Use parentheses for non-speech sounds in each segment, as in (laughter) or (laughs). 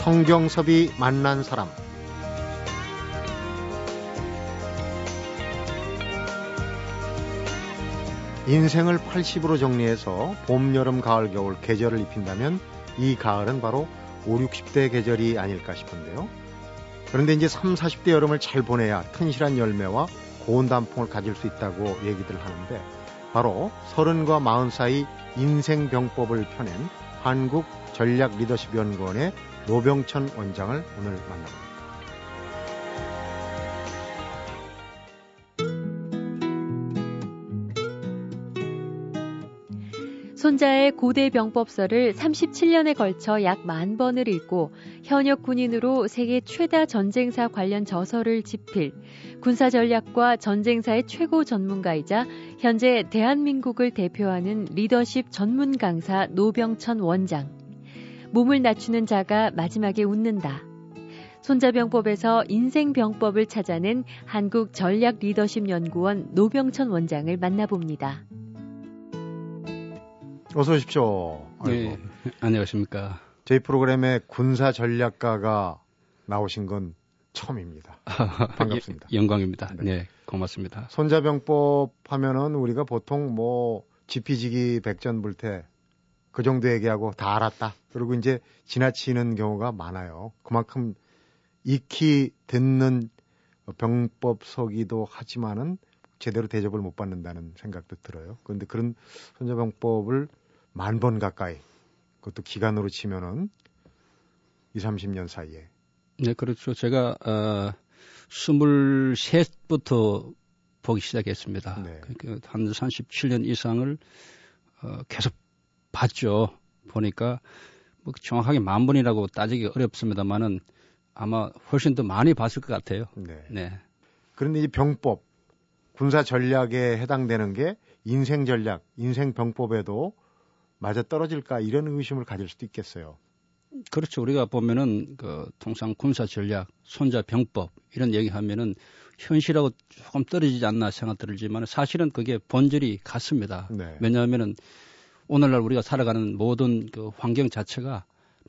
성경섭이 만난 사람 인생을 80으로 정리해서 봄, 여름, 가을, 겨울 계절을 입힌다면 이 가을은 바로 5, 60대 계절이 아닐까 싶은데요. 그런데 이제 3, 40대 여름을 잘 보내야 튼실한 열매와 고운 단풍을 가질 수 있다고 얘기들 하는데 바로 30과 40 사이 인생병법을 펴낸 한국 전략 리더십 연구원의 노병천 원장을 오늘 만나봅니다. 손자의 고대 병법서를 37년에 걸쳐 약 만 번을 읽고 현역 군인으로 세계 최다 전쟁사 관련 저서를 집필, 군사 전략과 전쟁사의 최고 전문가이자 현재 대한민국을 대표하는 리더십 전문 강사 노병천 원장. 몸을 낮추는 자가 마지막에 웃는다. 손자병법에서 인생병법을 찾아낸 한국 전략 리더십 연구원 노병천 원장을 만나봅니다. 어서 오십시오. 네, 안녕하십니까. 저희 프로그램에 군사 전략가가 나오신 건 처음입니다. (laughs) 반갑습니다. 예, 영광입니다. 네. 네, 고맙습니다. 손자병법 하면은 우리가 보통 뭐 지피지기 백전불태 그 정도 얘기하고 다 알았다. 그리고 이제 지나치는 경우가 많아요. 그만큼 익히 듣는 병법 서기도 하지만은 제대로 대접을 못 받는다는 생각도 들어요. 그런데 그런 손자병법을 만 번 가까이 그것도 기간으로 치면은 2, 30년 사이에. 네, 그렇죠. 제가 어 23부터 보기 시작했습니다. 네. 그러니까 한 37년 이상을 어 계속 봤죠. 보니까 뭐 정확하게 만 번이라고 따지기 어렵습니다만은 아마 훨씬 더 많이 봤을 것 같아요. 네. 네. 그런데 이 병법 군사 전략에 해당되는 게 인생 전략, 인생 병법에도 맞아 떨어질까 이런 의심을 가질 수도 있겠어요. 그렇죠. 우리가 보면은 그 통상 군사 전략, 손자 병법 이런 얘기하면은 현실하고 조금 떨어지지 않나 생각 들지만 사실은 그게 본질이 같습니다. 네. 왜냐하면은 오늘날 우리가 살아가는 모든 그 환경 자체가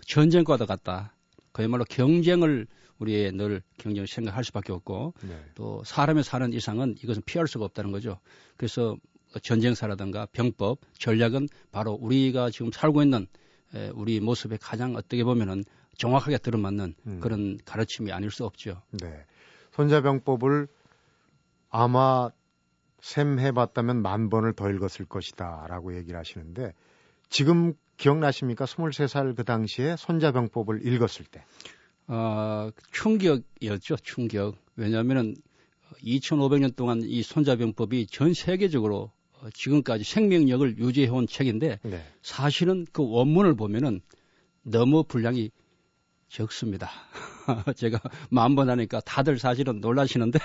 전쟁과도 같다. 그야말로 경쟁을 우리의 늘 경쟁을 생각할 수밖에 없고 네. 또 사람의 사는 이상은 이것은 피할 수가 없다는 거죠. 그래서 전쟁사라든가 병법, 전략은 바로 우리가 지금 살고 있는 우리 모습에 가장 어떻게 보면은 정확하게 들어맞는 음. 그런 가르침이 아닐 수 없죠. 네. 손자병법을 아마 샘 해봤다면 만 번을 더 읽었을 것이다 라고 얘기를 하시는데 지금 기억나십니까? 23살 그 당시에 손자병법을 읽었을 때. 어, 충격이었죠, 충격. 왜냐하면은 2500년 동안 이 손자병법이 전 세계적으로 어, 지금까지 생명력을 유지해온 책인데 네. 사실은 그 원문을 보면은 너무 분량이 적습니다. (laughs) 제가 만 번 하니까 다들 사실은 놀라시는데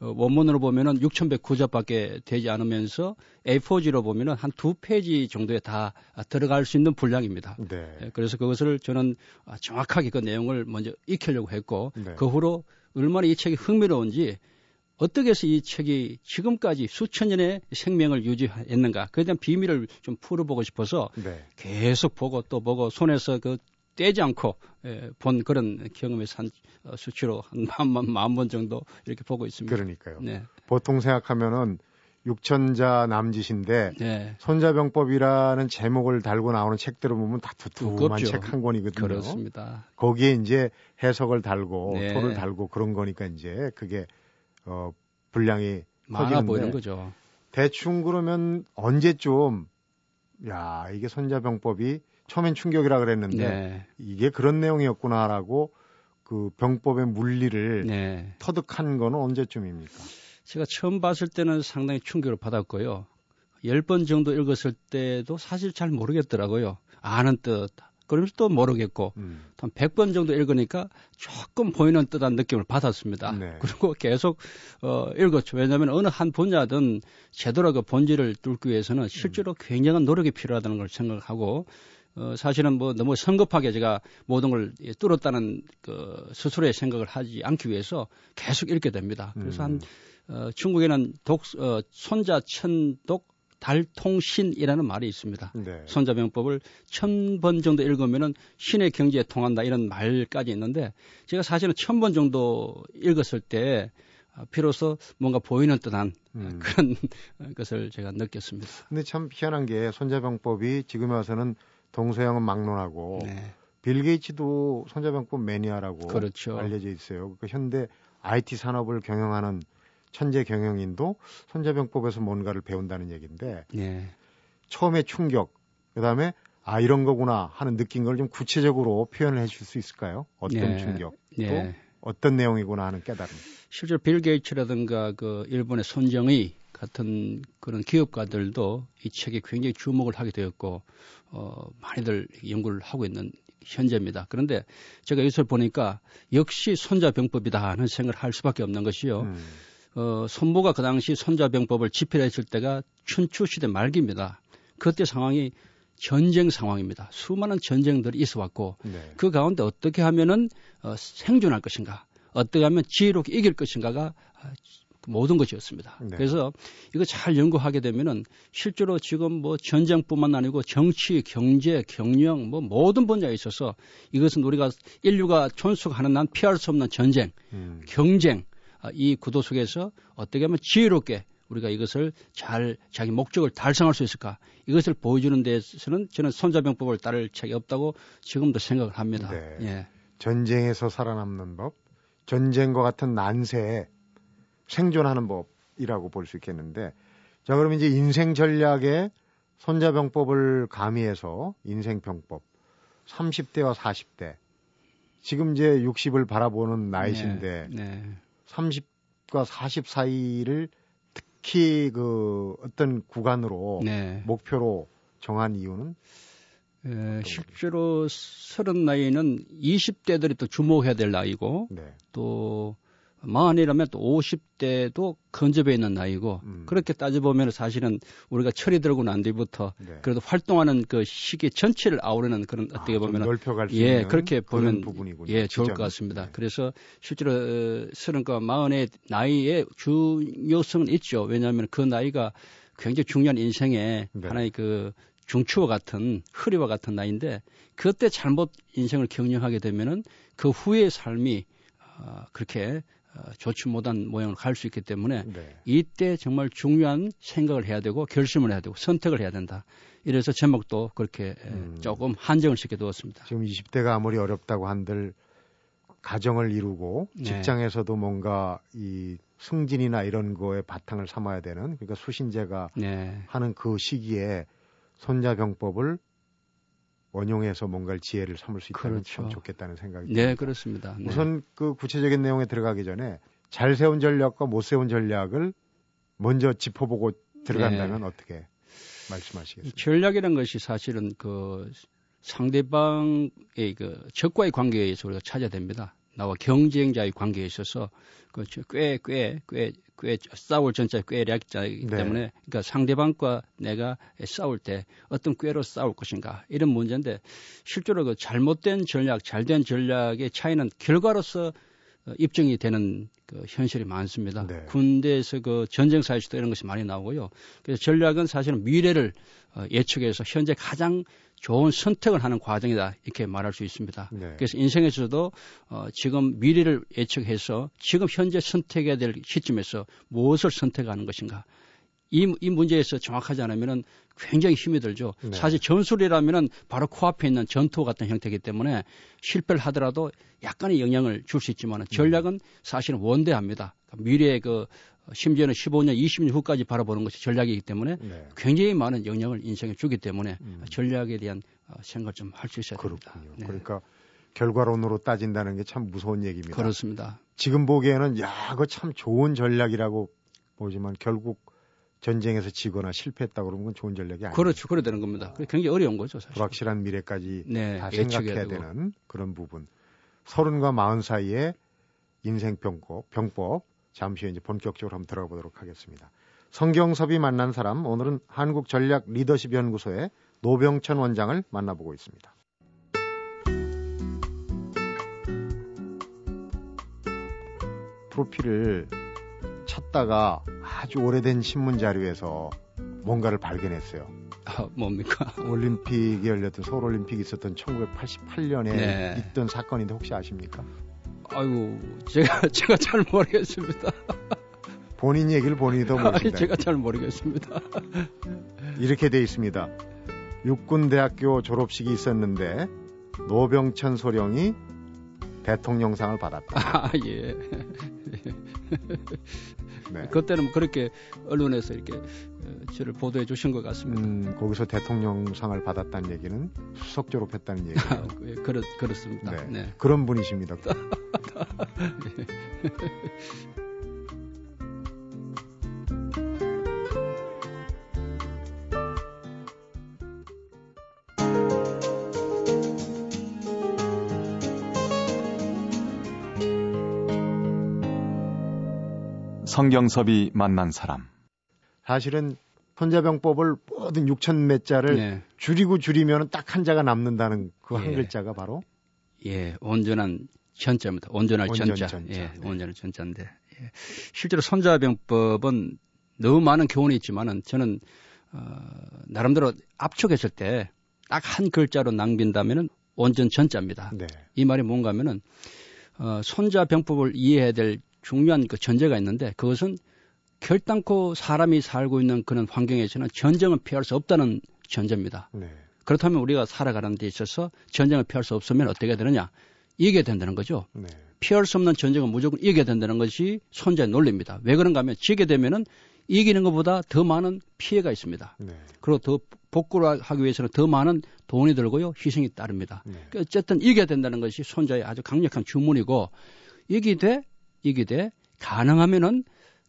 어, 원문으로 보면은 6,109자밖에 되지 않으면서 A4지로 보면은 한 두 페이지 정도에 다 들어갈 수 있는 분량입니다. 네. 예, 그래서 그것을 저는 정확하게 그 내용을 먼저 익히려고 했고 네. 그 후로 얼마나 이 책이 흥미로운지 어떻게 해서 이 책이 지금까지 수천 년의 생명을 유지했는가 그에 대한 비밀을 좀 풀어보고 싶어서 네. 계속 보고 또 보고 손에서 그 떼지 않고 예, 본 그런 경험의 산 어, 수치로 한만 번 정도 이렇게 보고 있습니다. 그러니까요. 네. 보통 생각하면은 육천자 남짓인데 네. 손자병법이라는 제목을 달고 나오는 책들을 보면 다 두툼한 책 한 권이거든요. 그렇습니다. 거기에 이제 해석을 달고 네. 토를 달고 그런 거니까 이제 그게 어 분량이 많아 보이는 거죠. 대충 그러면 언제쯤 야 이게 손자병법이 처음엔 충격이라 그랬는데 네. 이게 그런 내용이었구나라고 그 병법의 물리를 네. 터득한 거는 언제쯤입니까? 제가 처음 봤을 때는 상당히 충격을 받았고요. 10번 정도 읽었을 때도 사실 잘 모르겠더라고요. 아는 뜻, 그러면서 또 모르겠고 음. 한 100번 정도 읽으니까 조금 보이는 듯한 느낌을 받았습니다. 네. (laughs) 그리고 계속 어 읽었죠. 왜냐하면 어느 한 분야든 제대로 그 본질을 뚫기 위해서는 실제로 음. 굉장한 노력이 필요하다는 걸 생각하고 어, 사실은 뭐 너무 성급하게 제가 모든 걸 뚫었다는 그 스스로의 생각을 하지 않기 위해서 계속 읽게 됩니다. 그래서 음. 한 어, 중국에는 독 어, 손자 천독 달통신이라는 말이 있습니다. 네. 손자병법을 천 번 정도 읽으면은 신의 경지에 통한다 이런 말까지 있는데 제가 사실은 천 번 정도 읽었을 때 아, 비로소 뭔가 보이는 듯한 음. 그런 (laughs) 것을 제가 느꼈습니다. 근데 참 희한한 게 손자병법이 지금 와서는 동서양은 막론하고 네. 빌 게이츠도 손자병법 매니아라고 그렇죠. 알려져 있어요. 그러니까 현대 IT 산업을 경영하는 천재 경영인도 손자병법에서 뭔가를 배운다는 얘기인데 네. 처음에 충격, 그다음에 아 이런 거구나 하는 느낀 걸 좀 구체적으로 표현을 해줄 수 있을까요? 어떤 네. 충격, 또 네. 어떤 내용이구나 하는 깨달음. 실제로 빌 게이츠라든가 그 일본의 손정의 같은 그런 기업가들도 이 책에 굉장히 주목을 하게 되었고 어 많이들 연구를 하고 있는 현재입니다. 그런데 제가 이것을 보니까 역시 손자병법이다 하는 생각을 할 수밖에 없는 것이요. 음. 어, 손보가 그 당시 손자병법을 집필했을 때가 춘추 시대 말기입니다. 그때 상황이 전쟁 상황입니다. 수많은 전쟁들이 있어 왔고 네. 그 가운데 어떻게 하면은 어, 생존할 것인가, 어떻게 하면 지혜롭게 이길 것인가가 아, 모든 것이었습니다. 네. 그래서 이거 잘 연구하게 되면은 실제로 지금 뭐 전쟁뿐만 아니고 정치, 경제, 경영 뭐 모든 분야에 있어서 이것은 우리가 인류가 존속하는 난 피할 수 없는 전쟁, 음. 경쟁 아, 이 구도 속에서 어떻게 하면 지혜롭게 우리가 이것을 잘 자기 목적을 달성할 수 있을까 이것을 보여주는 데서는 저는 손자병법을 따를 책이 없다고 지금도 생각을 합니다. 네. 예. 전쟁에서 살아남는 법, 전쟁과 같은 난세에 생존하는 법이라고 볼 수 있겠는데 자 그럼 이제 인생 전략에 손자병법을 가미해서 인생병법 30대와 40대 지금 이제 60을 바라보는 나이신데 네, 네. 30과 40 사이를 특히 그 어떤 구간으로 네. 목표로 정한 이유는 에, 실제로 서른 나이는 20대들이 또 주목해야 될 나이고 네. 또 마흔이라면 또 50대도 근접해 있는 나이고 음. 그렇게 따져보면 사실은 우리가 철이 들고 난 뒤부터 네. 그래도 활동하는 그 시기 전체를 아우르는 그런 아, 어떻게 보면 예 그렇게 보면 부분이군요. 예 좋을 것 같습니다. 네. 그래서 실제로 어, 서른과 마흔의 나이의 중요성은 있죠. 왜냐하면 그 나이가 굉장히 중요한 인생의 네. 하나의 그 중추와 같은 흐리와 같은 나이인데 그때 잘못 인생을 경영하게 되면은 그 후의 삶이 어, 그렇게 어, 좋지 못한 모양을 갈수 있기 때문에 네. 이때 정말 중요한 생각을 해야 되고 결심을 해야 되고 선택을 해야 된다. 이래서 제목도 그렇게 음. 조금 한정을 시켜 두었습니다. 지금 20대가 아무리 어렵다고 한들 가정을 이루고 네. 직장에서도 뭔가 이 승진이나 이런 거에 바탕을 삼아야 되는 그러니까 수신제가 네. 하는 그 시기에 손자병법을 원용해서 뭔가 지혜를 삼을 수 있다면 그렇죠. 참 좋겠다는 생각이 듭니다. 네, 그렇습니다. 네. 우선 그 구체적인 내용에 들어가기 전에 잘 세운 전략과 못 세운 전략을 먼저 짚어보고 들어간다면 네. 어떻게 말씀하시겠습니까? 전략이라는 것이 사실은 그 상대방의 그 적과의 관계에 서 우리가 찾아야 됩니다. 나와 경쟁자의 관계에 있어서 그꽤꽤꽤 꽤 싸울 전자 꽤 략자이기 네. 때문에 그러니까 상대방과 내가 싸울 때 어떤 꾀로 싸울 것인가 이런 문제인데 실제로 그 잘못된 전략, 잘된 전략의 차이는 결과로서 어, 입증이 되는 그 현실이 많습니다. 네. 군대에서 그 전쟁사에서도 이런 것이 많이 나오고요. 그래서 전략은 사실은 미래를 어, 예측해서 현재 가장 좋은 선택을 하는 과정이다 이렇게 말할 수 있습니다. 네. 그래서 인생에서도 어, 지금 미래를 예측해서 지금 현재 선택해야 될 시점에서 무엇을 선택하는 것인가 이, 이 문제에서 정확하지 않으면은 굉장히 힘이 들죠. 네. 사실 전술이라면은 바로 코앞에 있는 전투 같은 형태이기 때문에 실패를 하더라도 약간의 영향을 줄 수 있지만은 전략은 사실은 원대합니다. 그러니까 미래의 그 심지어는 15년, 20년 후까지 바라보는 것이 전략이기 때문에 네. 굉장히 많은 영향을 인생에 주기 때문에 음. 전략에 대한 어, 생각을 좀 할 수 있어야 그렇군요. 됩니다. 네. 그러니까 결과론으로 따진다는 게 참 무서운 얘기입니다. 그렇습니다. 지금 보기에는 야, 그거 참 좋은 전략이라고 보지만 결국 전쟁에서 지거나 실패했다 그러면 그건 좋은 전략이 아니에요. 그렇죠. 그래 되는 겁니다. 굉장히 어려운 거죠, 사실. 불확실한 미래까지 네, 다 생각해야 되는 그런 부분. 서른과 마흔 사이에 인생 병법, 병법, 잠시 후에 이제 본격적으로 한번 들어가 보도록 하겠습니다. 성경섭이 만난 사람, 오늘은 한국 전략 리더십 연구소의 노병천 원장을 만나보고 있습니다. 프로필을 찾다가 아주 오래된 신문 자료에서 뭔가를 발견했어요. 아, 뭡니까? (laughs) 올림픽이 열렸던 서울 올림픽이 있었던 1988년에 네. 있던 사건인데 혹시 아십니까? 아이고 제가 (laughs) 제가 잘 모르겠습니다. (laughs) 본인 얘기를 본인이 더 모르신다. 아니, 제가 잘 모르겠습니다. 이렇게 돼 있습니다. 육군대학교 졸업식이 있었는데 노병천 소령이 대통령상을 받았다. 아, 예. 네. 그때는 그렇게 언론에서 이렇게 어, 저를 보도해 주신 것 같습니다. 음, 거기서 대통령상을 받았다는 얘기는 수석 졸업했다는 얘기예요. 아, (laughs) 예, 그렇, 그렇습니다. 네. 네. 그런 분이십니다. (laughs) (laughs) 성경섭이 만난 사람. 사실은 손자병법을 모든 6천 몇 자를 네. 줄이고 줄이면 딱 한 자가 남는다는 그한 예. 글자가 바로 예 온전한 전자입니다. 온전할 온전 전자. 전자. 예, 네. 온전한 전자인데 예. 실제로 손자병법은 너무 많은 교훈이 있지만은 저는 어, 나름대로 압축했을 때 딱 한 글자로 낭빈다면은 온전 전자입니다. 네. 이 말이 뭔가면은 어, 손자병법을 이해해야 될 중요한 그 전제가 있는데 그것은 결단코 사람이 살고 있는 그런 환경에서는 전쟁을 피할 수 없다는 전제입니다. 네. 그렇다면 우리가 살아가는 데 있어서 전쟁을 피할 수 없으면 어떻게 되느냐? 이기게 된다는 거죠. 네. 피할 수 없는 전쟁은 무조건 이기게 된다는 것이 손자의 논리입니다. 왜 그런가 하면 지게 되면은 이기는 것보다 더 많은 피해가 있습니다. 네. 그리고 더 복구를 하기 위해서는 더 많은 돈이 들고요. 희생이 따릅니다. 네. 어쨌든 이겨야 된다는 것이 손자의 아주 강력한 주문이고 이기되 이기되 가능하면은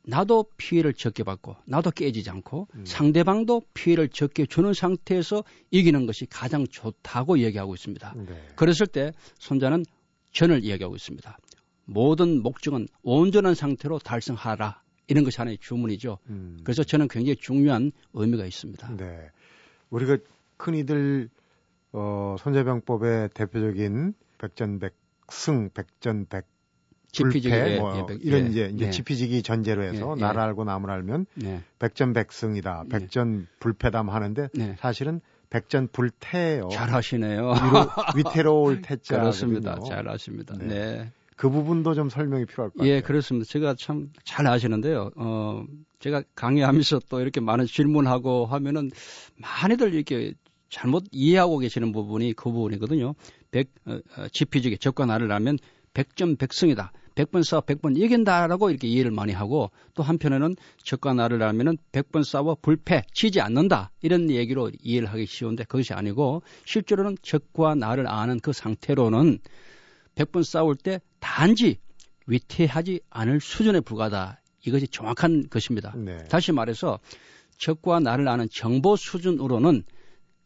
나도 피해를 적게 받고 나도 깨지지 않고 음. 상대방도 피해를 적게 주는 상태에서 이기는 것이 가장 좋다고 얘기하고 있습니다. 네. 그랬을 때 손자는 전을 이야기하고 있습니다. 모든 목적은 온전한 상태로 달성하라. 이런 것이 하나의 주문이죠. 음. 그래서 저는 굉장히 중요한 의미가 있습니다. 네. 우리가 흔히들 어, 손자병법의 대표적인 백전백승, 백전백 지피지기 뭐 예, 백, 이런 예, 이제 이제 예. 지피지기 전제로 해서 예, 예. 나를 알고 남을 알면 예. 백전백승이다. 백전불패담 하는데 사실은 백전불태예요. 잘하시네요. (laughs) 위태로울 태자. 그렇습니다. 잘하십니다. 네. 네. 그 부분도 좀 설명이 필요할 것 같아요. 예, 그렇습니다. 제가 참 잘 아시는데요. 어, 제가 강의하면서 또 이렇게 많은 질문하고 하면은 많이들 이렇게 잘못 이해하고 계시는 부분이 그 부분이거든요. 백, 어, 어, 지피지기 적과 나를 알면 백전백승이다. 100번 싸워 100번 이긴다라고 이렇게 이해를 많이 하고 또 한편에는 적과 나를 알면은 100번 싸워 불패, 치지 않는다. 이런 얘기로 이해를 하기 쉬운데 그것이 아니고 실제로는 적과 나를 아는 그 상태로는 100번 싸울 때 단지 위태하지 않을 수준에 불과하다. 이것이 정확한 것입니다. 네. 다시 말해서 적과 나를 아는 정보 수준으로는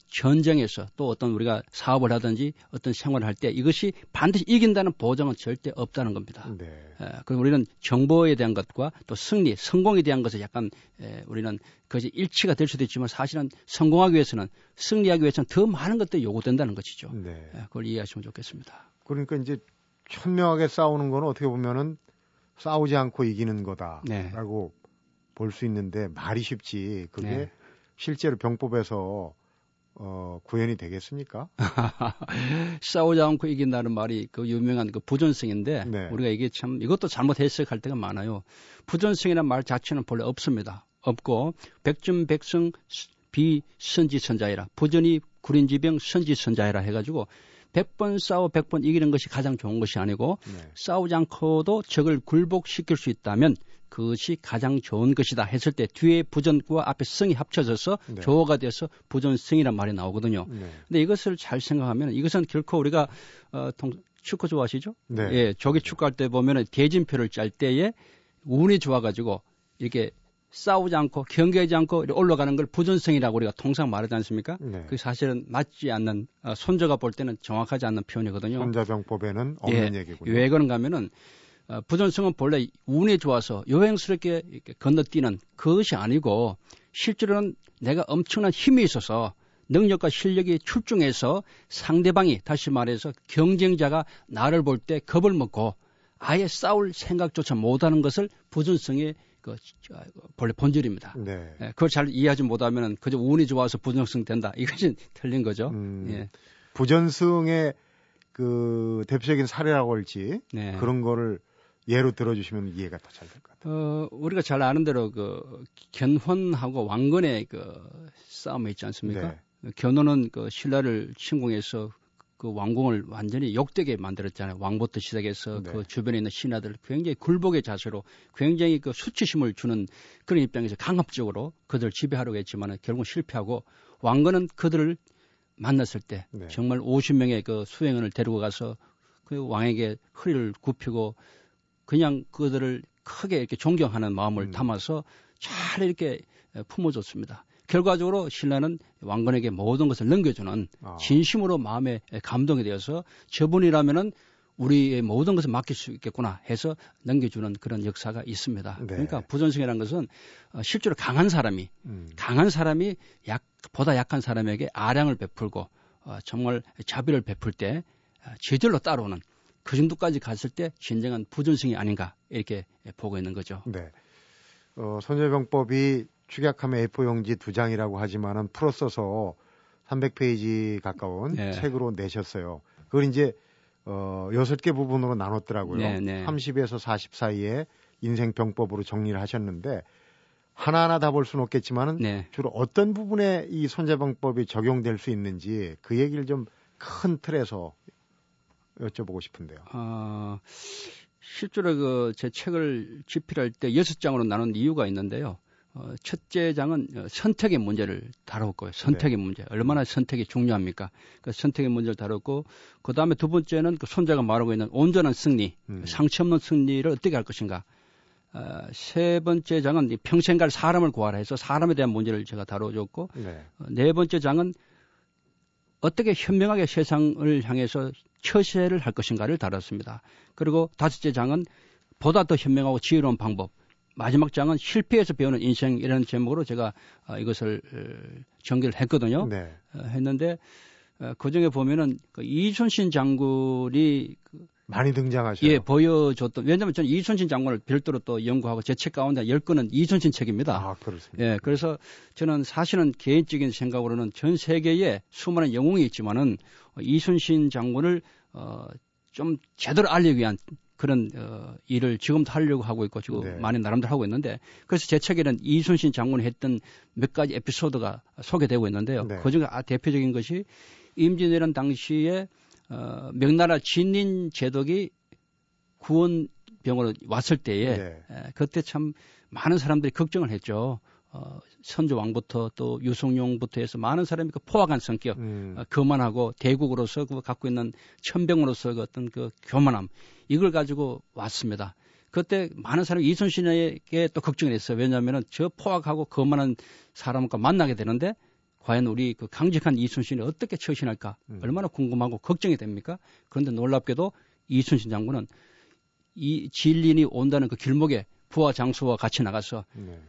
전쟁에서 또 어떤 우리가 사업을 하든지 어떤 생활을 할 때 이것이 반드시 이긴다는 보장은 절대 없다는 겁니다. 네. 에, 그리고 우리는 정보에 대한 것과 또 승리, 성공에 대한 것을 약간 에, 우리는 그것이 일치가 될 수도 있지만 사실은 성공하기 위해서는 승리하기 위해서는 더 많은 것들이 요구된다는 것이죠. 네. 에, 그걸 이해하시면 좋겠습니다. 그러니까 이제 현명하게 싸우는 거는 어떻게 보면은 싸우지 않고 이기는 거다라고 네. 볼수 있는데 말이 쉽지 그게 네. 실제로 병법에서 어, 구현이 되겠습니까? (laughs) 싸우지 않고 이긴다는 말이 그 유명한 그 부전승인데 네. 우리가 이게 참 이것도 잘못 해석할 때가 많아요. 부전승이라는 말 자체는 본래 없습니다. 없고 백전백승 비선지선자이라 부전이 구린지병 선지선자이라 해가지고 100번 싸워 100번 이기는 것이 가장 좋은 것이 아니고 네. 싸우지 않고도 적을 굴복시킬 수 있다면 그것이 가장 좋은 것이다 했을 때 뒤에 부전과 앞에 성이 합쳐져서 네. 조어가 돼서 부전성이란 말이 나오거든요. 네. 근데 이것을 잘 생각하면 이것은 결코 우리가 어, 동, 축구 좋아하시죠? 네. 예, 조기 축구할 때 보면은 대진표를 짤 때에 운이 좋아가지고 이렇게 싸우지 않고 경계하지 않고 올라가는 걸 부전성이라고 우리가 통상 말하지 않습니까? 네. 그 사실은 맞지 않는 어, 손자가 볼 때는 정확하지 않는 표현이거든요. 손자병법에는 없는 예, 얘기군요. 왜 그런가 하면은 어, 부전성은 본래 운이 좋아서 여행스럽게 건너뛰는 그것이 아니고 실제로는 내가 엄청난 힘이 있어서 능력과 실력이 출중해서 상대방이 다시 말해서 경쟁자가 나를 볼 때 겁을 먹고 아예 싸울 생각조차 못하는 것을 부전성의 그 본래 본질입니다. 네. 예, 그걸 잘 이해하지 못하면 그저 운이 좋아서 부전성 된다. 이것이 (laughs) 틀린 거죠. 음, 예. 부전승의 그 대표적인 사례라고 할지 네. 그런 거를 예로 들어주시면 이해가 더 잘 될 것 같아요. 어, 우리가 잘 아는 대로 그 견훤하고 왕건의 그 싸움이 있지 않습니까? 네. 견훤은 그 신라를 침공해서 그 왕궁을 완전히 욕되게 만들었잖아요. 왕부터 시작해서 네. 그 주변에 있는 신하들 굉장히 굴복의 자세로 굉장히 그 수치심을 주는 그런 입장에서 강압적으로 그들을 지배하려고 했지만 결국 실패하고 왕건은 그들을 만났을 때 네. 정말 50명의 그 수행원을 데리고 가서 그 왕에게 허리를 굽히고 그냥 그들을 크게 이렇게 존경하는 마음을 음. 담아서 잘 이렇게 품어줬습니다. 결과적으로 신라는 왕건에게 모든 것을 넘겨주는 아. 진심으로 마음에 감동이 되어서 저분이라면은 우리의 모든 것을 맡길 수 있겠구나 해서 넘겨주는 그런 역사가 있습니다. 네. 그러니까 부전승이라는 것은 어, 실제로 강한 사람이 음. 강한 사람이 약 보다 약한 사람에게 아량을 베풀고 어, 정말 자비를 베풀 때 어, 제절로 따라오는 그 정도까지 갔을 때 진정한 부전승이 아닌가 이렇게 보고 있는 거죠. 네. 어, 선제병법이 축약하면 A4 용지 두 장이라고 하지만은 풀어 써서 300페이지 가까운 네. 책으로 내셨어요. 그걸 이제 어, 여섯 개 부분으로 나눴더라고요. 네, 네. 30에서 40 사이에 인생 병법으로 정리를 하셨는데 하나하나 다 볼 수는 없겠지만은 네. 주로 어떤 부분에 이 손자병법이 적용될 수 있는지 그 얘기를 좀 큰 틀에서 여쭤보고 싶은데요. 어, 실제로 그 제 책을 집필할 때 여섯 장으로 나눈 이유가 있는데요. 어, 첫째 장은 어, 선택의 문제를 다뤘고요. 선택의 네. 문제. 얼마나 선택이 중요합니까? 그 선택의 문제를 다뤘고, 그 다음에 두 번째는 그 손자가 말하고 있는 온전한 승리, 음. 상처 없는 승리를 어떻게 할 것인가. 어, 세 번째 장은 평생 갈 사람을 구하라 해서 사람에 대한 문제를 제가 다뤄줬고, 네, 어, 네 번째 장은 어떻게 현명하게 세상을 향해서 처세를 할 것인가를 다뤘습니다. 그리고 다섯째 장은 보다 더 현명하고 지혜로운 방법, 마지막 장은 실패에서 배우는 인생이라는 제목으로 제가 어, 이것을 어, 전개를 했거든요. 네. 어, 했는데 그 중에 보면은 그 이순신 장군이 그 많이 등장하셔요. 예, 보여줬던 왜냐하면 저는 이순신 장군을 별도로 또 연구하고 제 책 가운데 10권은 이순신 책입니다. 아, 그렇습니다. 예, 그래서 저는 사실은 개인적인 생각으로는 전 세계에 수많은 영웅이 있지만은 이순신 장군을 어, 좀 제대로 알리기 위한 그런 어, 일을 지금도 하려고 하고 있고 지금 네. 많이 나름대로 하고 있는데 그래서 제 책에는 이순신 장군이 했던 몇 가지 에피소드가 소개되고 있는데요. 네. 그 중에 아, 대표적인 것이 임진왜란 당시에 어, 명나라 진인 제독이 구원병으로 왔을 때에 네. 에, 그때 참 많은 사람들이 걱정을 했죠. 어, 선조 왕부터 또 유성룡부터 해서 많은 사람이 그 포악한 성격, 음. 어, 교만하고 대국으로서 그 갖고 있는 천병으로서 그 어떤 그 교만함 이걸 가지고 왔습니다. 그때 많은 사람이 이순신에게 또 걱정을 했어요. 왜냐하면 저 포악하고 거만한 사람과 만나게 되는데 과연 우리 그 강직한 이순신이 어떻게 처신할까 음. 얼마나 궁금하고 걱정이 됩니까? 그런데 놀랍게도 이순신 장군은 이 진린이 온다는 그 길목에 부하 장수와 같이 나가서 네.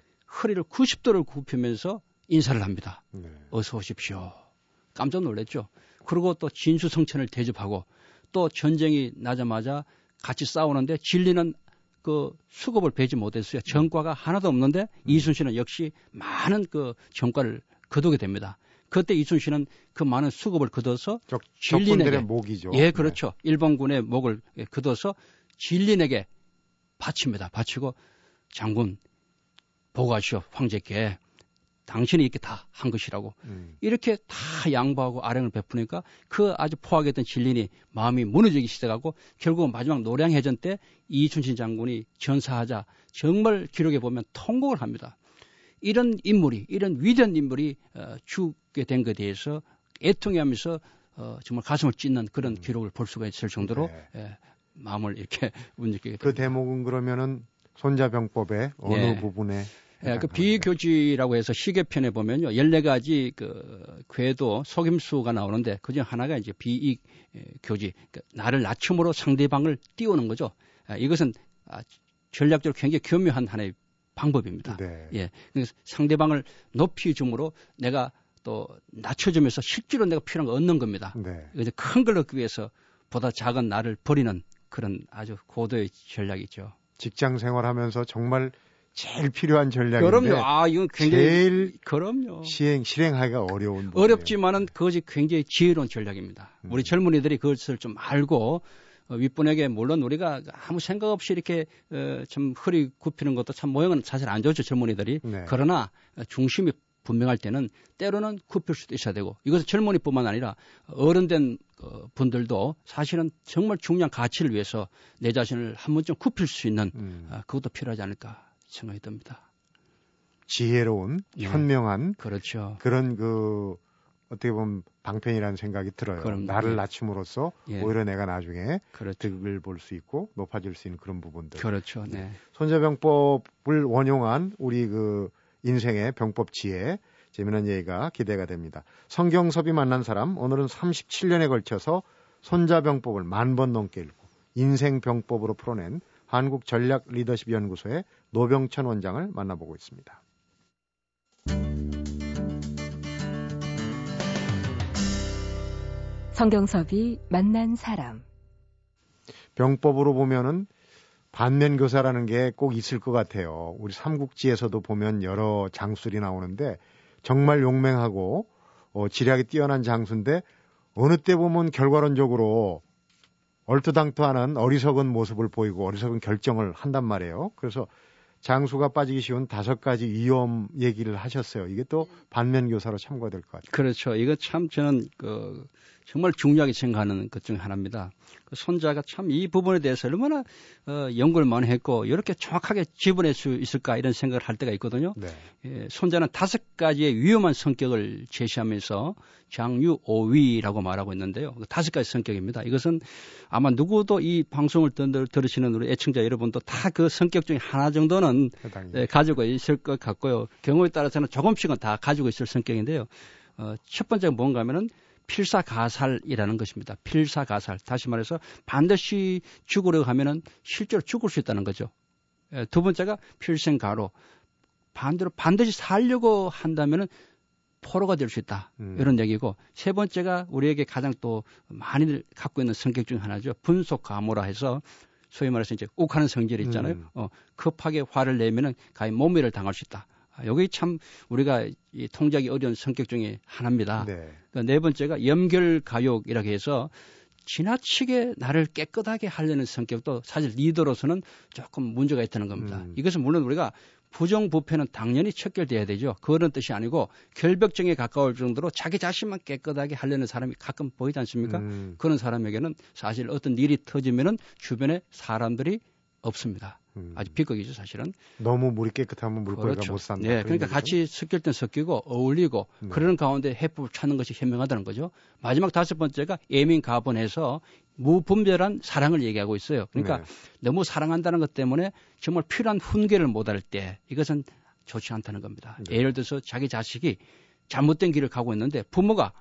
허리를 90도를 굽히면서 인사를 합니다. 네. 어서 오십시오. 깜짝 놀랐죠. 그리고 또 진수성찬을 대접하고 또 전쟁이 나자마자 같이 싸우는데 진리는 그 수급을 배지 못했어요. 전과가 하나도 없는데 음. 이순신은 역시 많은 그 전과를 거두게 됩니다. 그때 이순신은 그 많은 수급을 거둬서 적, 진린에게 목이죠. 예, 그렇죠. 네. 일본군의 목을 거둬서 진린에게 바칩니다. 바치고 장군 보고하시오 황제께 당신이 이렇게 다 한 것이라고 음. 이렇게 다 양보하고 아령을 베푸니까 그 아주 포악했던 진린이 마음이 무너지기 시작하고 결국 마지막 노량해전 때 이춘신 장군이 전사하자 정말 기록에 보면 통곡을 합니다. 이런 인물이 이런 위대한 인물이 어, 죽게 된 것에 대해서 애통해하면서 어, 정말 가슴을 찢는 그런 음. 기록을 볼 수가 있을 정도로 네. 예, 마음을 이렇게 (laughs) 움직이게 그 됩니다. 그 대목은 그러면은 손자병법의 어느 네. 부분에 예, 그 비교지라고 해서 시계편에 보면요. 14가지 그 궤도 속임수가 나오는데 그중 하나가 이제 비익 교지. 그러니까 나를 낮춤으로 상대방을 띄우는 거죠. 예, 이것은 아, 전략적으로 굉장히 교묘한 하나의 방법입니다. 네. 예. 그래서 상대방을 높이 줌으로 내가 또 낮춰주면서 실제로 내가 필요한 거 얻는 겁니다. 네. 이제 큰 걸 얻기 위해서 보다 작은 나를 버리는 그런 아주 고도의 전략이죠. 직장 생활하면서 정말 제일 필요한 전략인데. 그럼요. 아, 이건 굉장히 제일 그럼요. 시행 실행하기가 어려운 어렵지만은 그것이 굉장히 지혜로운 전략입니다. 음. 우리 젊은이들이 그것을 좀 알고 어, 윗분에게 물론 우리가 아무 생각 없이 이렇게 어, 참 허리 굽히는 것도 참 모양은 사실 안 좋죠 젊은이들이. 네. 그러나 중심이 분명할 때는 때로는 굽힐 수도 있어야 되고 이것은 젊은이뿐만 아니라 어른된 어, 분들도 사실은 정말 중요한 가치를 위해서 내 자신을 한 번쯤 굽힐 수 있는 음. 아, 그것도 필요하지 않을까 생각이 듭니다. 지혜로운 예. 현명한 그렇죠. 그런 그 어떻게 보면 방편이라는 생각이 들어요. 그럼, 나를 예. 낮춤으로써 예. 오히려 내가 나중에 그렇죠. 득을 볼 수 있고 높아질 수 있는 그런 부분들. 그렇죠. 네. 손자병법을 원용한 우리 그 인생의 병법 지혜 재미난 얘기가 기대가 됩니다. 성경섭이 만난 사람 오늘은 37년에 걸쳐서 손자병법을 만 번 넘게 읽고 인생병법으로 풀어낸 한국 전략 리더십 연구소의 노병천 원장을 만나보고 있습니다. 성경섭이 만난 사람. 병법으로 보면은 반면 교사라는 게 꼭 있을 것 같아요. 우리 삼국지에서도 보면 여러 장술이 나오는데 정말 용맹하고 어, 지략이 뛰어난 장수인데 어느 때 보면 결과론적으로 얼토당토하는 어리석은 모습을 보이고 어리석은 결정을 한단 말이에요. 그래서 장수가 빠지기 쉬운 다섯 가지 위험 얘기를 하셨어요. 이게 또 반면 교사로 참고가 될것 같아요. 그렇죠. 이거 참 저는 그 정말 중요하게 생각하는 것 중 하나입니다. 그 손자가 참 이 부분에 대해서 얼마나 어, 연구를 많이 했고 이렇게 정확하게 집어낼 수 있을까 이런 생각을 할 때가 있거든요. 네. 예, 손자는 다섯 가지의 위험한 성격을 제시하면서 장유오위라고 말하고 있는데요. 그 다섯 가지 성격입니다. 이것은 아마 누구도 이 방송을 들으시는 우리 애청자 여러분도 다 그 성격 중에 하나 정도는 예, 가지고 있을 것 같고요. 경우에 따라서는 조금씩은 다 가지고 있을 성격인데요. 어, 첫 번째가 뭔가 하면은 필사가살이라는 것입니다. 필사가살. 다시 말해서 반드시 죽으려 하면은 실제로 죽을 수 있다는 거죠. 예, 두 번째가 필생가로. 반대로 반드시 살려고 한다면은 포로가 될 수 있다. 음. 이런 얘기고 세 번째가 우리에게 가장 또 많이 갖고 있는 성격 중 하나죠. 분속가모라 해서 소위 말해서 이제 욱하는 성질이 있잖아요. 음. 어, 급하게 화를 내면은 가히 몸매를 당할 수 있다. 여기 참 우리가 이 통제하기 어려운 성격 중에 하나입니다. 네. 그러니까 네 번째가 염결 가욕이라고 해서 지나치게 나를 깨끗하게 하려는 성격도 사실 리더로서는 조금 문제가 있다는 겁니다. 음. 이것은 물론 우리가 부정부패는 당연히 척결돼야 되죠. 그런 뜻이 아니고 결벽증에 가까울 정도로 자기 자신만 깨끗하게 하려는 사람이 가끔 보이지 않습니까? 음. 그런 사람에게는 사실 어떤 일이 터지면은 주변에 사람들이 없습니다. 음. 아주 비극이죠, 사실은. 너무 물이 깨끗하면 물고기가 그렇죠. 못 산다. 네, 그러니까 얘기죠? 같이 섞일 땐 섞이고 어울리고 네. 그러는 가운데 해법을 찾는 것이 현명하다는 거죠. 마지막 다섯 번째가 예민 가본해서 무분별한 사랑을 얘기하고 있어요. 그러니까 네. 너무 사랑한다는 것 때문에 정말 필요한 훈계를 못할 때 이것은 좋지 않다는 겁니다. 네. 예를 들어서 자기 자식이 잘못된 길을 가고 있는데 부모가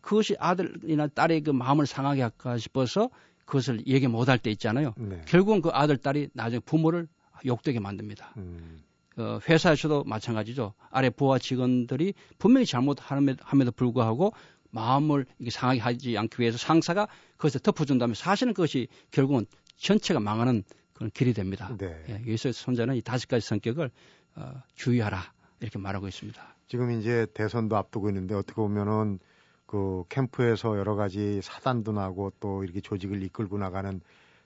그것이 아들이나 딸의 그 마음을 상하게 할까 싶어서 그것을 얘기 못할 때 있잖아요. 네. 결국은 그 아들, 딸이 나중에 부모를 욕되게 만듭니다. 음. 어, 회사에서도 마찬가지죠. 아래 부하 직원들이 분명히 잘못함에도 불구하고 마음을 이게 상하게 하지 않기 위해서 상사가 그것을 덮어준다면 사실은 그것이 결국은 전체가 망하는 그런 길이 됩니다. 네. 예, 여기서 손자는 이 다섯 가지 성격을 어, 주의하라 이렇게 말하고 있습니다. 지금 이제 대선도 앞두고 있는데 어떻게 보면은 그 캠프에서 여러 가지 사단도 나고 또 이렇게 조직을 이끌고 나가는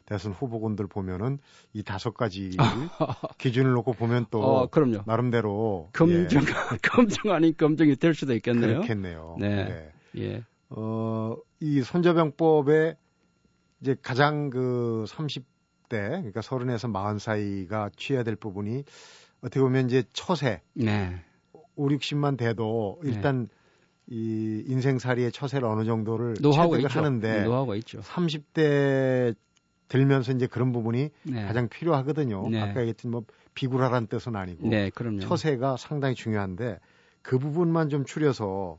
대선 후보군들 보면은 이 다섯 가지 (laughs) 기준을 놓고 보면 또 어, 그럼요. 나름대로 검증 예. (laughs) 검증 아닌 검증이 될 수도 있겠네요. 그렇겠네요. 네. 네. 예. 어, 이 손자병법에 이제 가장 그 30대 그러니까 30에서 40 사이가 취해야 될 부분이 어떻게 보면 이제 처세. 네. 5, 60만 돼도 일단 네. 이 인생살이의 처세를 어느 정도를 노하우가. 하는데 네, 노하우가 있죠. 30대 들면서 이제 그런 부분이 네. 가장 필요하거든요. 네. 아까 얘기했던 뭐 비굴하라는 뜻은 아니고 네. 처세가 상당히 중요한데 그 부분만 좀 추려서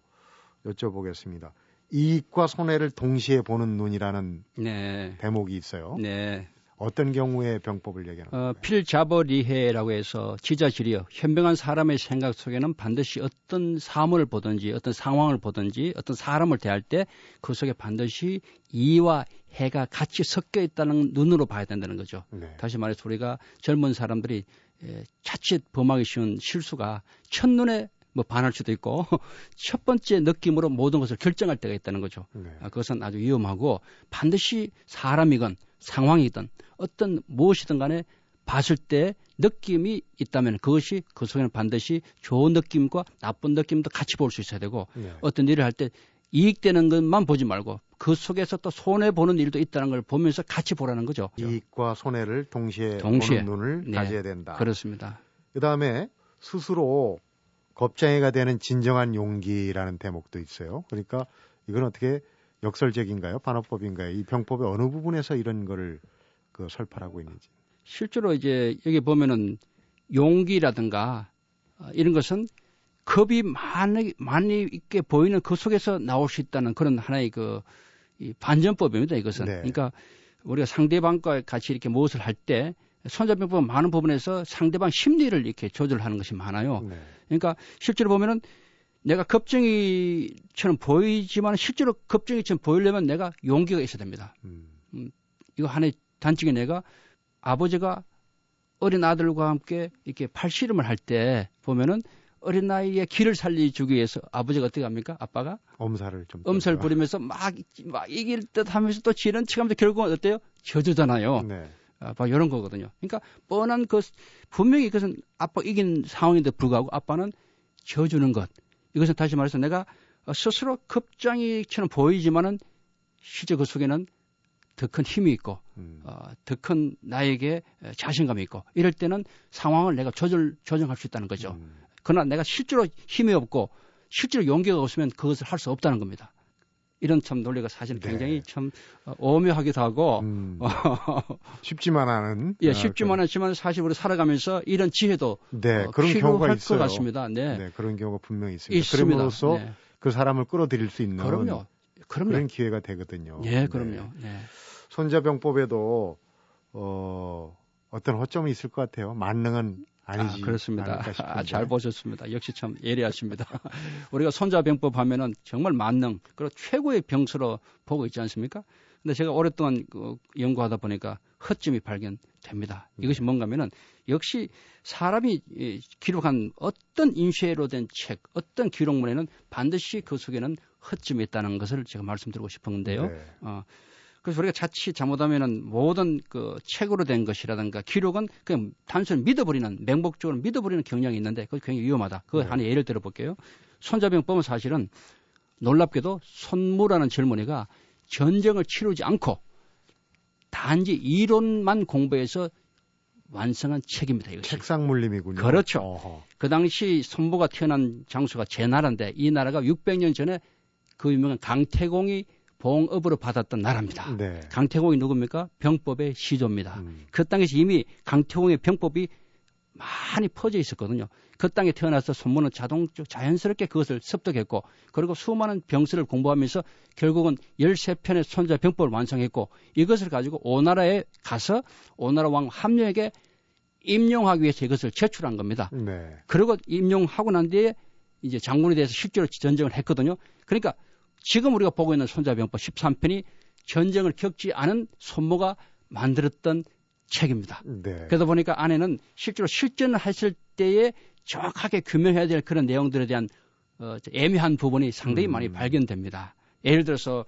여쭤보겠습니다. 이익과 손해를 동시에 보는 눈이라는 네. 대목이 있어요. 네. 어떤 경우에 병법을 얘기하는 거예요? 어, 필자버리해라고 해서 지자지리여 현명한 사람의 생각 속에는 반드시 어떤 사물을 보든지 어떤 상황을 보든지 어떤 사람을 대할 때 그 속에 반드시 이와 해가 같이 섞여 있다는 눈으로 봐야 된다는 거죠. 네. 다시 말해서 우리가 젊은 사람들이 에, 자칫 범하기 쉬운 실수가 첫눈에 뭐 반할 수도 있고 (laughs) 첫 번째 느낌으로 모든 것을 결정할 때가 있다는 거죠. 네. 아, 그것은 아주 위험하고 반드시 사람이건 상황이든 어떤 무엇이든 간에 봤을 때 느낌이 있다면 그것이 그 속에는 반드시 좋은 느낌과 나쁜 느낌도 같이 볼 수 있어야 되고 네. 어떤 일을 할 때 이익되는 것만 보지 말고 그 속에서 또 손해 보는 일도 있다는 걸 보면서 같이 보라는 거죠. 이익과 손해를 동시에, 동시에. 보는 눈을 네. 가져야 된다. 그렇습니다. 그다음에 스스로 겁쟁이가 되는 진정한 용기라는 대목도 있어요. 그러니까 이건 어떻게 역설적인가요? 반어법인가요? 이 병법의 어느 부분에서 이런 거를 그 설파하고 있는지. 실제로 이제 여기 보면은 용기라든가 어, 이런 것은 겁이 많이 많이 있게 보이는 그 속에서 나올 수 있다는 그런 하나의 그이 반전법입니다. 이것은. 네. 그러니까 우리가 상대방과 같이 이렇게 무엇을 할 때 손자병법은 많은 부분에서 상대방 심리를 이렇게 조절하는 것이 많아요. 네. 그러니까 실제로 보면은 내가 겁쟁이처럼 보이지만 실제로 겁쟁이처럼 보이려면 내가 용기가 있어야 됩니다. 음. 음, 이거 하나의 단적인 내가 아버지가 어린 아들과 함께 이렇게 팔씨름을 할 때 보면은 어린 나이에 길을 살려주기 위해서 아버지가 어떻게 합니까? 아빠가 엄살을 좀 엄살 부리면서 막, 막 이길 듯 하면서 또 지는 척하면서 결국은 어때요? 져주잖아요. 네. 아, 막 이런 거거든요. 그러니까 뻔한 그 분명히 그것은 아빠 이긴 상황인데 불구하고 아빠는 져주는 것. 이것은 다시 말해서 내가 스스로 급장이처럼 보이지만은 실제 그 속에는 더 큰 힘이 있고 음. 어, 더 큰 나에게 자신감이 있고 이럴 때는 상황을 내가 조절 조정할 수 있다는 거죠. 음. 그러나 내가 실제로 힘이 없고 실제로 용기가 없으면 그것을 할 수 없다는 겁니다. 이런 참 논리가 사실 네. 굉장히 참 어, 오묘하기도 하고 음, (laughs) 쉽지만 않은 예 쉽지만 아, 않지만 사실 우리 살아가면서 이런 지혜도 네, 어, 그런 경우가 있을 것 같습니다. 네. 네. 그런 경우가 분명히 있습니다. 있습니다. 그럼으로써 네. 그 사람을 끌어들일 수 있는 그럼요. 그럼요. 그런 기회가 되거든요. 예, 그럼요. 네. 손자병법에도 어, 어떤 허점이 있을 것 같아요. 만능은 아니지. 아, 그렇습니다. 아, 잘 보셨습니다. 역시 참 예리하십니다. (laughs) 우리가 손자병법 하면은 정말 만능, 그리고 최고의 병수로 보고 있지 않습니까? 근데 제가 오랫동안 그 연구하다 보니까 허점이 발견됩니다. 이것이 뭔가 하면은 역시 사람이 기록한 어떤 인쇄로 된 책, 어떤 기록문에는 반드시 그 속에는 허점이 있다는 것을 제가 말씀드리고 싶었는데요. 네. 어, 그래서 우리가 자칫 잘못하면은 모든 그 책으로 된 것이라든가 기록은 그냥 단순히 믿어버리는 맹목적으로 믿어버리는 경향이 있는데 그것 굉장히 위험하다. 그 네. 하나 예를 들어볼게요. 손자병법은 사실은 놀랍게도 손무라는 젊은이가 전쟁을 치르지 않고 단지 이론만 공부해서 완성한 책입니다. 이것이. 책상 물림이군요. 그렇죠. 어허. 그 당시 손부가 태어난 장소가 제 나라인데 이 나라가 600년 전에 그 유명한 강태공이 봉업으로 받았던 나라입니다. 네. 강태공이 누굽니까? 병법의 시조입니다. 음. 그 땅에서 이미 강태공의 병법이 많이 퍼져 있었거든요. 그 땅에 태어나서 손문은 자동적 자연스럽게 그것을 습득했고 그리고 수많은 병수를 공부하면서 결국은 13편의 손자 병법을 완성했고 이것을 가지고 오나라에 가서 오나라 왕 함령에게 임용하기 위해서 이것을 제출한 겁니다. 네. 그리고 임용하고 난 뒤에 이제 장군에 대해서 실제로 전쟁을 했거든요. 그러니까 지금 우리가 보고 있는 손자병법 13편이 전쟁을 겪지 않은 손모가 만들었던 책입니다. 네. 그러다 보니까 안에는 실제로 실전을 했을 때에 정확하게 규명해야 될 그런 내용들에 대한 어, 애매한 부분이 상당히 음. 많이 발견됩니다. 예를 들어서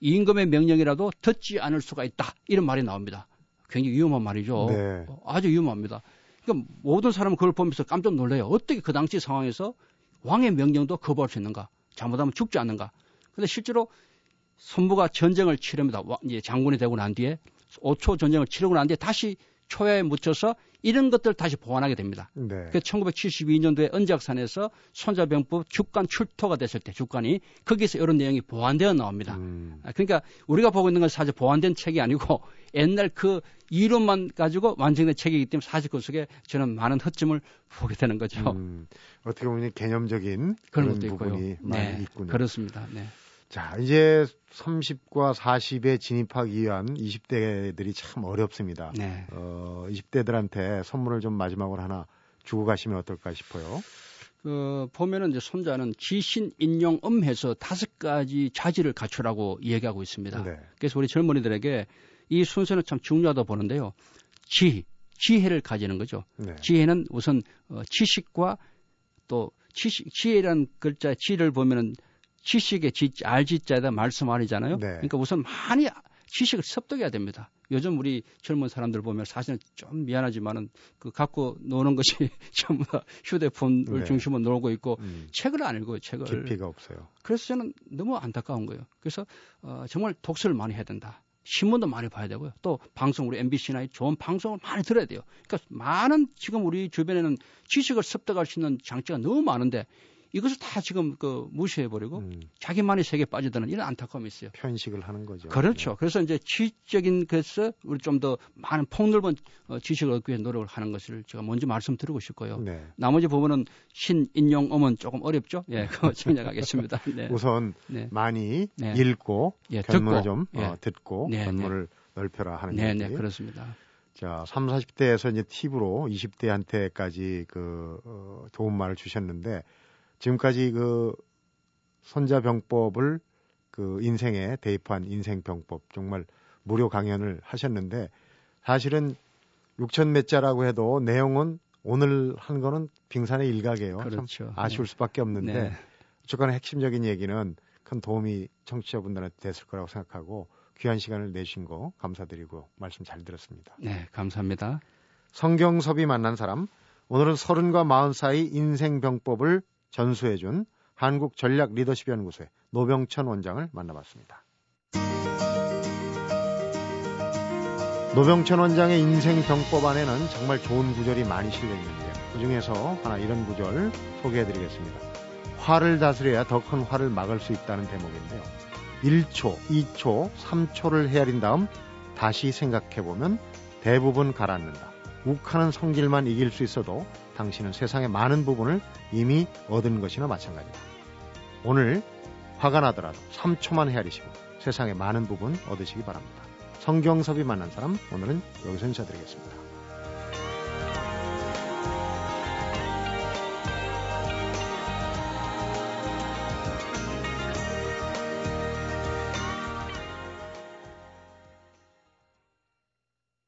임금의 명령이라도 듣지 않을 수가 있다 이런 말이 나옵니다. 굉장히 위험한 말이죠. 네. 어, 아주 위험합니다. 그러니까 모든 사람은 그걸 보면서 깜짝 놀래요. 어떻게 그 당시 상황에서 왕의 명령도 거부할 수 있는가? 잘못하면 죽지 않는가? 근데 실제로 선부가 전쟁을 치릅니다. 이제 장군이 되고 난 뒤에 5초 전쟁을 치르고 난 뒤에 다시 초야에 묻혀서 이런 것들 을 다시 보완하게 됩니다. 네. 그 1972년도에 언작산에서 손자병법 주간 출토가 됐을 때 주간이 거기서 이런 내용이 보완되어 나옵니다. 음. 아, 그러니까 우리가 보고 있는 건 사실 보완된 책이 아니고 (laughs) 옛날 그 이론만 가지고 완성된 책이기 때문에 사실 그 속에 저는 많은 허점을 보게 되는 거죠. 음. 어떻게 보면 개념적인 그런, 그런 부분이 있고요. 많이 네. 있군요. 그렇습니다. 네. 자, 이제 30과 40에 진입하기 위한 20대들이 참 어렵습니다. 네. 어, 20대들한테 선물을 좀 마지막으로 하나 주고 가시면 어떨까 싶어요. 그 보면은 이제 손자는 지신 인용 음해서 다섯 가지 자질을 갖추라고 얘기하고 있습니다. 네. 그래서 우리 젊은이들에게 이 순서는 참 중요하다 고 보는데요. 지, 지혜를 가지는 거죠. 네. 지혜는 우선 어, 지식과 또 지식, 지혜라는 글자 지를 보면은 지식의 지, 알지자에다 말씀 아니잖아요. 네. 그러니까 우선 많이 지식을 습득해야 됩니다. 요즘 우리 젊은 사람들 보면 사실은 좀 미안하지만은 그 갖고 노는 것이 (laughs) 전부 다 휴대폰을 네. 중심으로 놀고 있고 음. 책을 안 읽어요. 책을 깊이가 없어요. 그래서 저는 너무 안타까운 거예요. 그래서 어, 정말 독서를 많이 해야 된다. 신문도 많이 봐야 되고요. 또 방송 우리 MBC나 좋은 방송을 많이 들어야 돼요. 그러니까 많은 지금 우리 주변에는 지식을 습득할 수 있는 장치가 너무 많은데 이것을 다 지금 그 무시해버리고 음. 자기만의 세계에 빠져드는 이런 안타까움이 있어요. 편식을 하는 거죠. 그렇죠. 네. 그래서 이제 지적인 것에서 우리 좀 더 많은 폭넓은 어, 지식을 얻기 위해 노력을 하는 것을 제가 먼저 말씀드리고 싶고요. 네. 나머지 부분은 신인용음은 조금 어렵죠. 예, 그거 생략하겠습니다. (laughs) 네. 우선 네. 많이 네. 읽고 예, 견문을 듣고, 좀 예. 어, 듣고 네, 견문을 네. 넓혀라 하는 네, 얘기. 네, 그렇습니다. 자, 3, 40대에서 이제 팁으로 20대한테까지 그 어, 좋은 말을 주셨는데 지금까지 그 손자병법을 그 인생에 대입한 인생병법 정말 무료 강연을 하셨는데 사실은 6천 몇 자라고 해도 내용은 오늘 한 거는 빙산의 일각이에요. 그렇죠. 아쉬울 네. 수밖에 없는데 네. 어쨌거나 핵심적인 얘기는 큰 도움이 청취자분들한테 됐을 거라고 생각하고 귀한 시간을 내신 거 감사드리고 말씀 잘 들었습니다. 네, 감사합니다. 성경섭이 만난 사람 오늘은 서른과 마흔 사이 인생병법을 전수해준 한국전략리더십연구소의 노병천 원장을 만나봤습니다. 노병천 원장의 인생 병법 안에는 정말 좋은 구절이 많이 실려 있는데요. 그 중에서 하나 이런 구절 소개해드리겠습니다. 화를 다스려야 더 큰 화를 막을 수 있다는 대목인데요. 1초, 2초, 3초를 헤아린 다음 다시 생각해보면 대부분 가라앉는다. 욱하는 성질만 이길 수 있어도 당신은 세상의 많은 부분을 이미 얻은 것이나 마찬가지다. 오늘 화가 나더라도 3초만 헤아리시고 세상의 많은 부분 얻으시기 바랍니다. 성경섭이 만난 사람 오늘은 여기서 인사드리겠습니다.